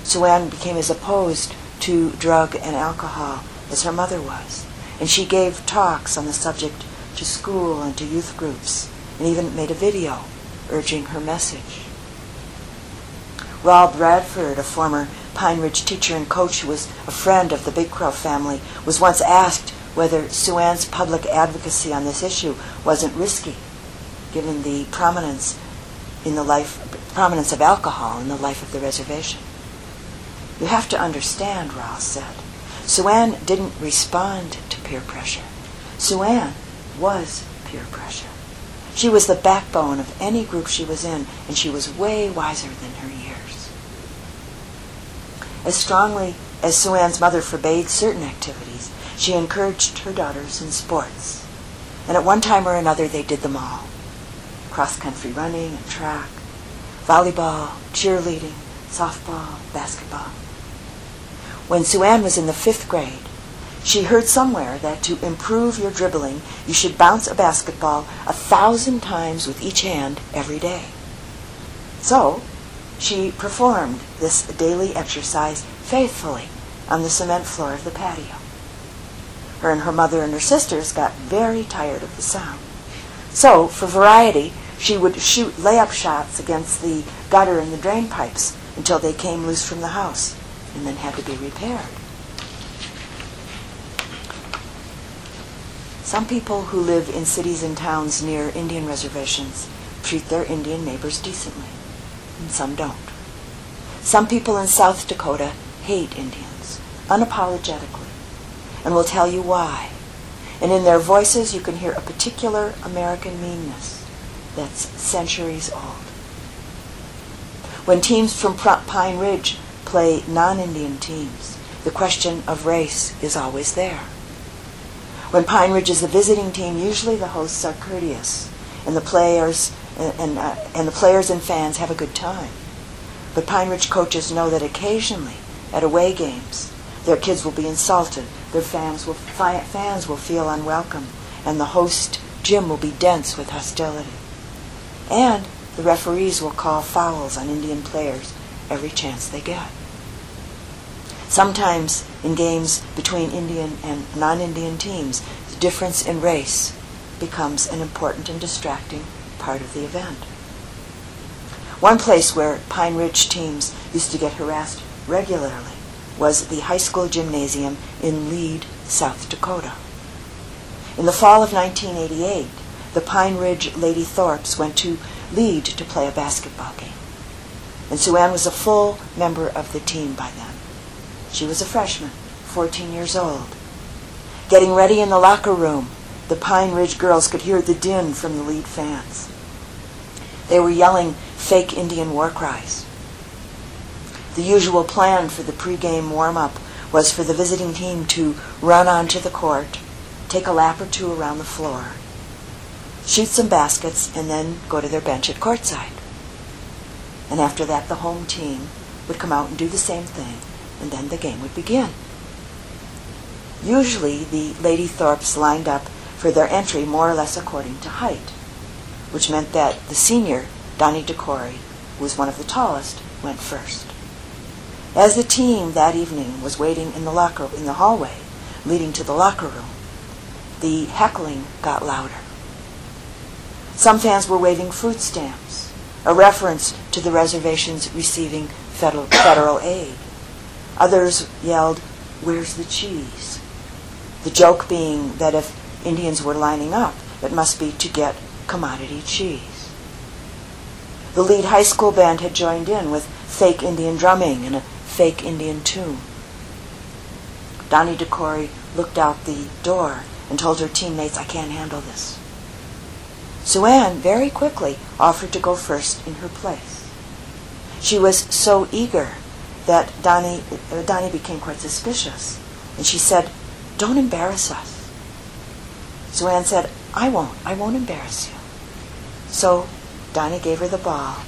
Sue Ann became as opposed to drug and alcohol as her mother was, and she gave talks on the subject to school and to youth groups, and even made a video urging her message. Raul Bradford, a former Pine Ridge teacher and coach who was a friend of the Big Crow family, was once asked whether Sue Ann's public advocacy on this issue wasn't risky, given the prominence in the life prominence of alcohol in the life of the reservation. You have to understand, Ross said. Sue Ann didn't respond to peer pressure. Sue Ann was peer pressure. She was the backbone of any group she was in, and she was way wiser than her years. As strongly as Sue Ann's mother forbade certain activities, she encouraged her daughters in sports. And at one time or another, they did them all cross country running and track, volleyball, cheerleading, softball, basketball. When Sue Ann was in the fifth grade, she heard somewhere that to improve your dribbling, you should bounce a basketball a thousand times with each hand every day. So, she performed this daily exercise faithfully on the cement floor of the patio. Her and her mother and her sisters got very tired of the sound. So, for variety, she would shoot layup shots against the gutter and the drain pipes until they came loose from the house and then had to be repaired. Some people who live in cities and towns near Indian reservations treat their Indian neighbors decently, and some don't. Some people in South Dakota hate Indians, unapologetically and will tell you why. And in their voices, you can hear a particular American meanness that's centuries old. When teams from Pine Ridge play non Indian teams, the question of race is always there. When Pine Ridge is the visiting team, usually the hosts are courteous, and the players and, uh, and the players and fans have a good time. But Pine Ridge coaches know that occasionally, at away games, their kids will be insulted their fans will, fans will feel unwelcome, and the host gym will be dense with hostility. And the referees will call fouls on Indian players every chance they get. Sometimes in games between Indian and non-Indian teams, the difference in race becomes an important and distracting part of the event. One place where Pine Ridge teams used to get harassed regularly was the high school gymnasium in Lead, South Dakota. In the fall of 1988, the Pine Ridge Lady Thorpes went to Lead to play a basketball game. And Sue Ann was a full member of the team by then. She was a freshman, 14 years old. Getting ready in the locker room, the Pine Ridge girls could hear the din from the Lead fans. They were yelling fake Indian war cries. The usual plan for the pregame warm-up was for the visiting team to run onto the court, take a lap or two around the floor, shoot some baskets, and then go to their bench at courtside. And after that, the home team would come out and do the same thing, and then the game would begin. Usually, the Lady Thorpes lined up for their entry more or less according to height, which meant that the senior, Donnie DeCory, who was one of the tallest, went first. As the team that evening was waiting in the locker in the hallway leading to the locker room, the heckling got louder. Some fans were waving food stamps, a reference to the reservations receiving federal, federal aid. Others yelled, Where's the cheese? The joke being that if Indians were lining up, it must be to get commodity cheese. The lead high school band had joined in with fake Indian drumming and a fake Indian tune. Donnie DeCory looked out the door and told her teammates, I can't handle this. Sue Ann very quickly offered to go first in her place. She was so eager that Donnie, uh, Donnie became quite suspicious, and she said, Don't embarrass us. Sue Ann said, I won't. I won't embarrass you. So Donnie gave her the ball,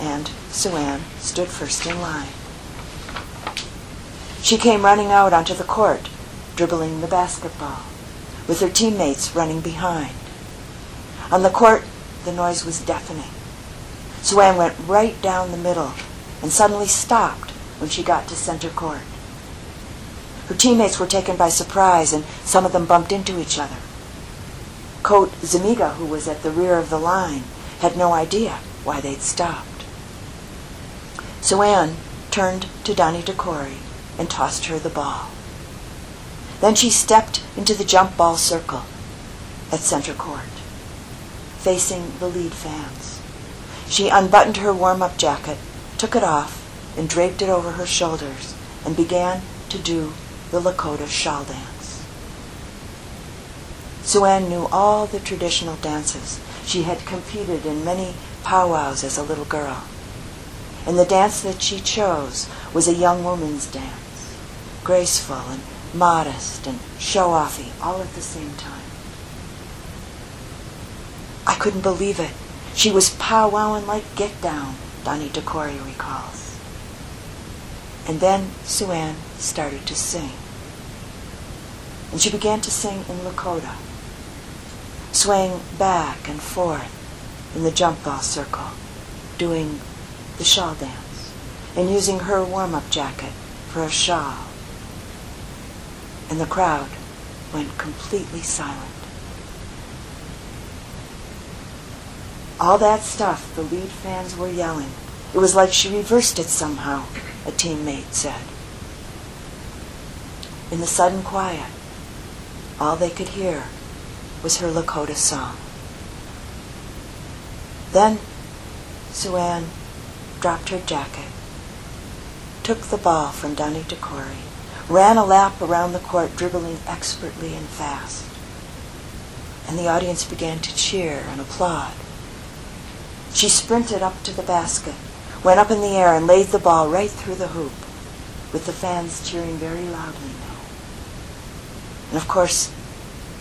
and Sue Ann stood first in line. She came running out onto the court, dribbling the basketball, with her teammates running behind. On the court, the noise was deafening. Sue Ann went right down the middle and suddenly stopped when she got to center court. Her teammates were taken by surprise and some of them bumped into each other. Coach Zimiga, who was at the rear of the line, had no idea why they'd stopped. Sue-Ann turned to Donnie DeCory and tossed her the ball. Then she stepped into the jump ball circle at center court, facing the lead fans. She unbuttoned her warm-up jacket, took it off, and draped it over her shoulders, and began to do the Lakota shawl dance. SuAnne knew all the traditional dances. She had competed in many powwows as a little girl. And the dance that she chose was a young woman's dance, graceful and modest and show-offy all at the same time. I couldn't believe it. She was powwowing like Get Down, Doni De Cory recalls. And then SuAnne started to sing. And she began to sing in Lakota, swaying back and forth in the jump ball circle, doing the shawl dance, and using her warm-up jacket for a shawl. And the crowd went completely silent. All that stuff the Lead fans were yelling. It was like she reversed it somehow, a teammate said. In the sudden quiet, all they could hear was her Lakota song. Then SuAnne dropped her jacket, took the ball from Doni De Cory, ran a lap around the court, dribbling expertly and fast. And the audience began to cheer and applaud. She sprinted up to the basket, went up in the air, and laid the ball right through the hoop, with the fans cheering very loudly now. And of course,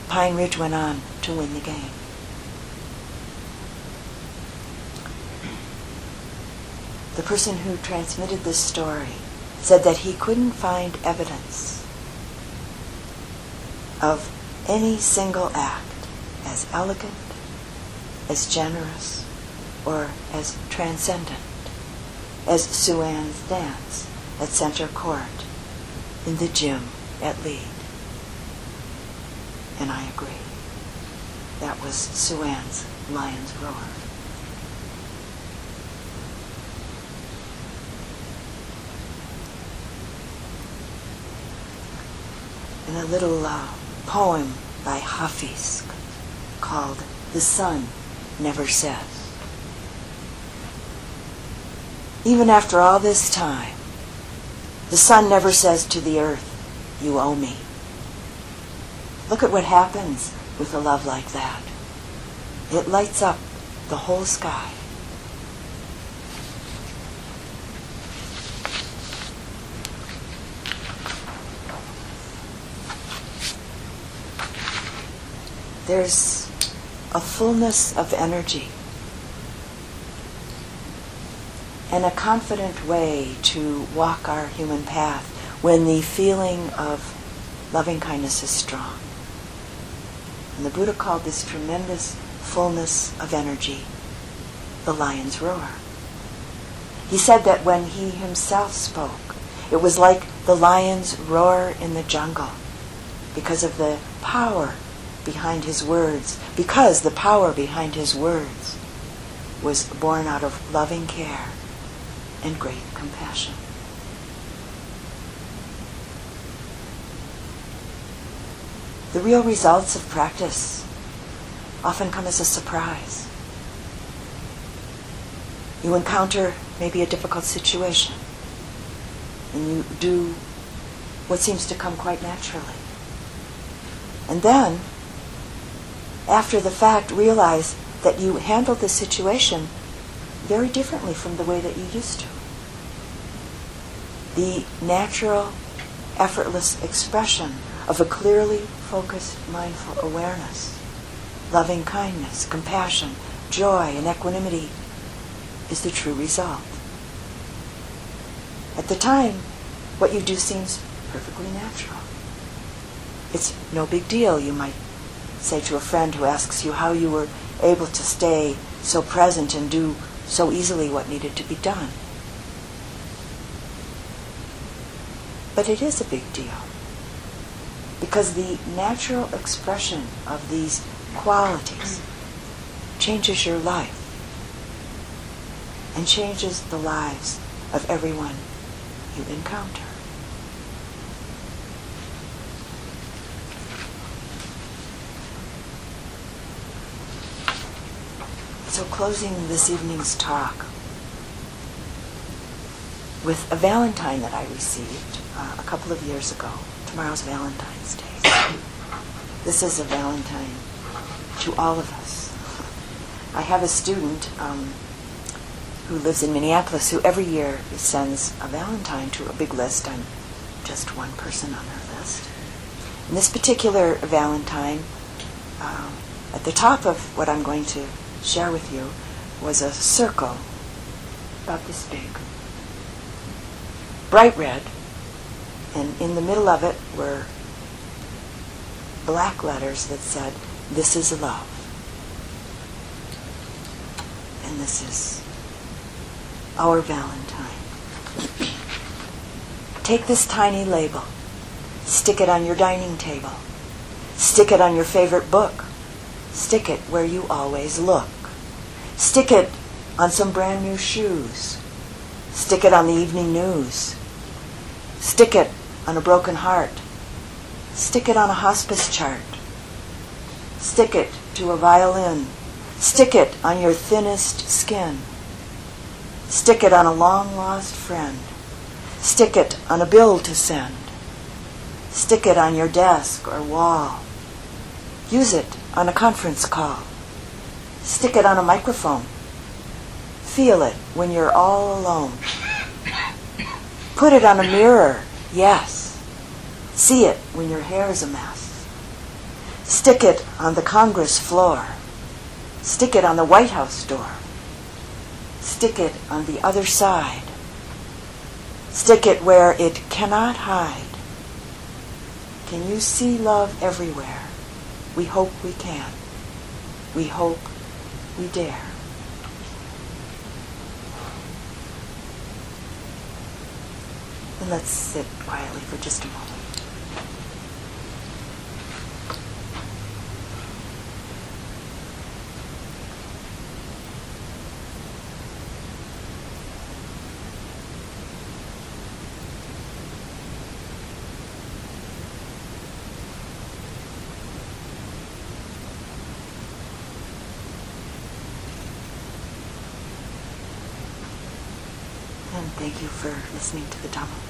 Pine Ridge went on to win the game. The person who transmitted this story said that he couldn't find evidence of any single act as elegant, as generous, or as transcendent as SuAnne's dance at Center Court in the gym at Lead. And I agree. That was SuAnne's Lion's Roar. And a little uh, poem by Hafiz called The Sun Never Sets. Even after all this time, the sun never says to the earth, You owe me. Look at what happens with a love like that. It lights up the whole sky. There's a fullness of energy and a confident way to walk our human path when the feeling of loving kindness is strong. And the Buddha called this tremendous fullness of energy the lion's roar. He said that when he himself spoke, it was like the lion's roar in the jungle because of the power behind his words, because the power behind his words was born out of loving care and great compassion. The real results of practice often come as a surprise. You encounter maybe a difficult situation, and you do what seems to come quite naturally. And then, after the fact, realize that you handled the situation very differently from the way that you used to. The natural, effortless expression of a clearly focused mindful awareness, loving kindness, compassion, joy, and equanimity is the true result. At the time, what you do seems perfectly natural. It's no big deal, you might say to a friend who asks you how you were able to stay so present and do so easily what needed to be done. But it is a big deal because the natural expression of these qualities changes your life and changes the lives of everyone you encounter. So closing this evening's talk with a Valentine that I received uh, a couple of years ago. Tomorrow's Valentine's Day. This is a Valentine to all of us. I have a student um, who lives in Minneapolis who every year sends a Valentine to a big list. I'm just one person on her list. And this particular Valentine, uh, at the top of what I'm going to share with you was a circle about this big, bright red, and in the middle of it were black letters that said, This is love. And this is our Valentine. Take this tiny label, stick it on your dining table, stick it on your favorite book, stick it where you always look. Stick it on some brand new shoes. Stick it on the evening news. Stick it on a broken heart. Stick it on a hospice chart. Stick it to a violin. Stick it on your thinnest skin. Stick it on a long lost friend. Stick it on a bill to send. Stick it on your desk or wall. Use it on a conference call. Stick it on a microphone. Feel it when you're all alone. Put it on a mirror, yes. See it when your hair is a mess. Stick it on the Congress floor. Stick it on the White House door. Stick it on the other side. Stick it where it cannot hide. Can you see love everywhere? We hope we can. We hope we dare. And let's sit quietly for just a moment. And thank you for listening to the Dhamma.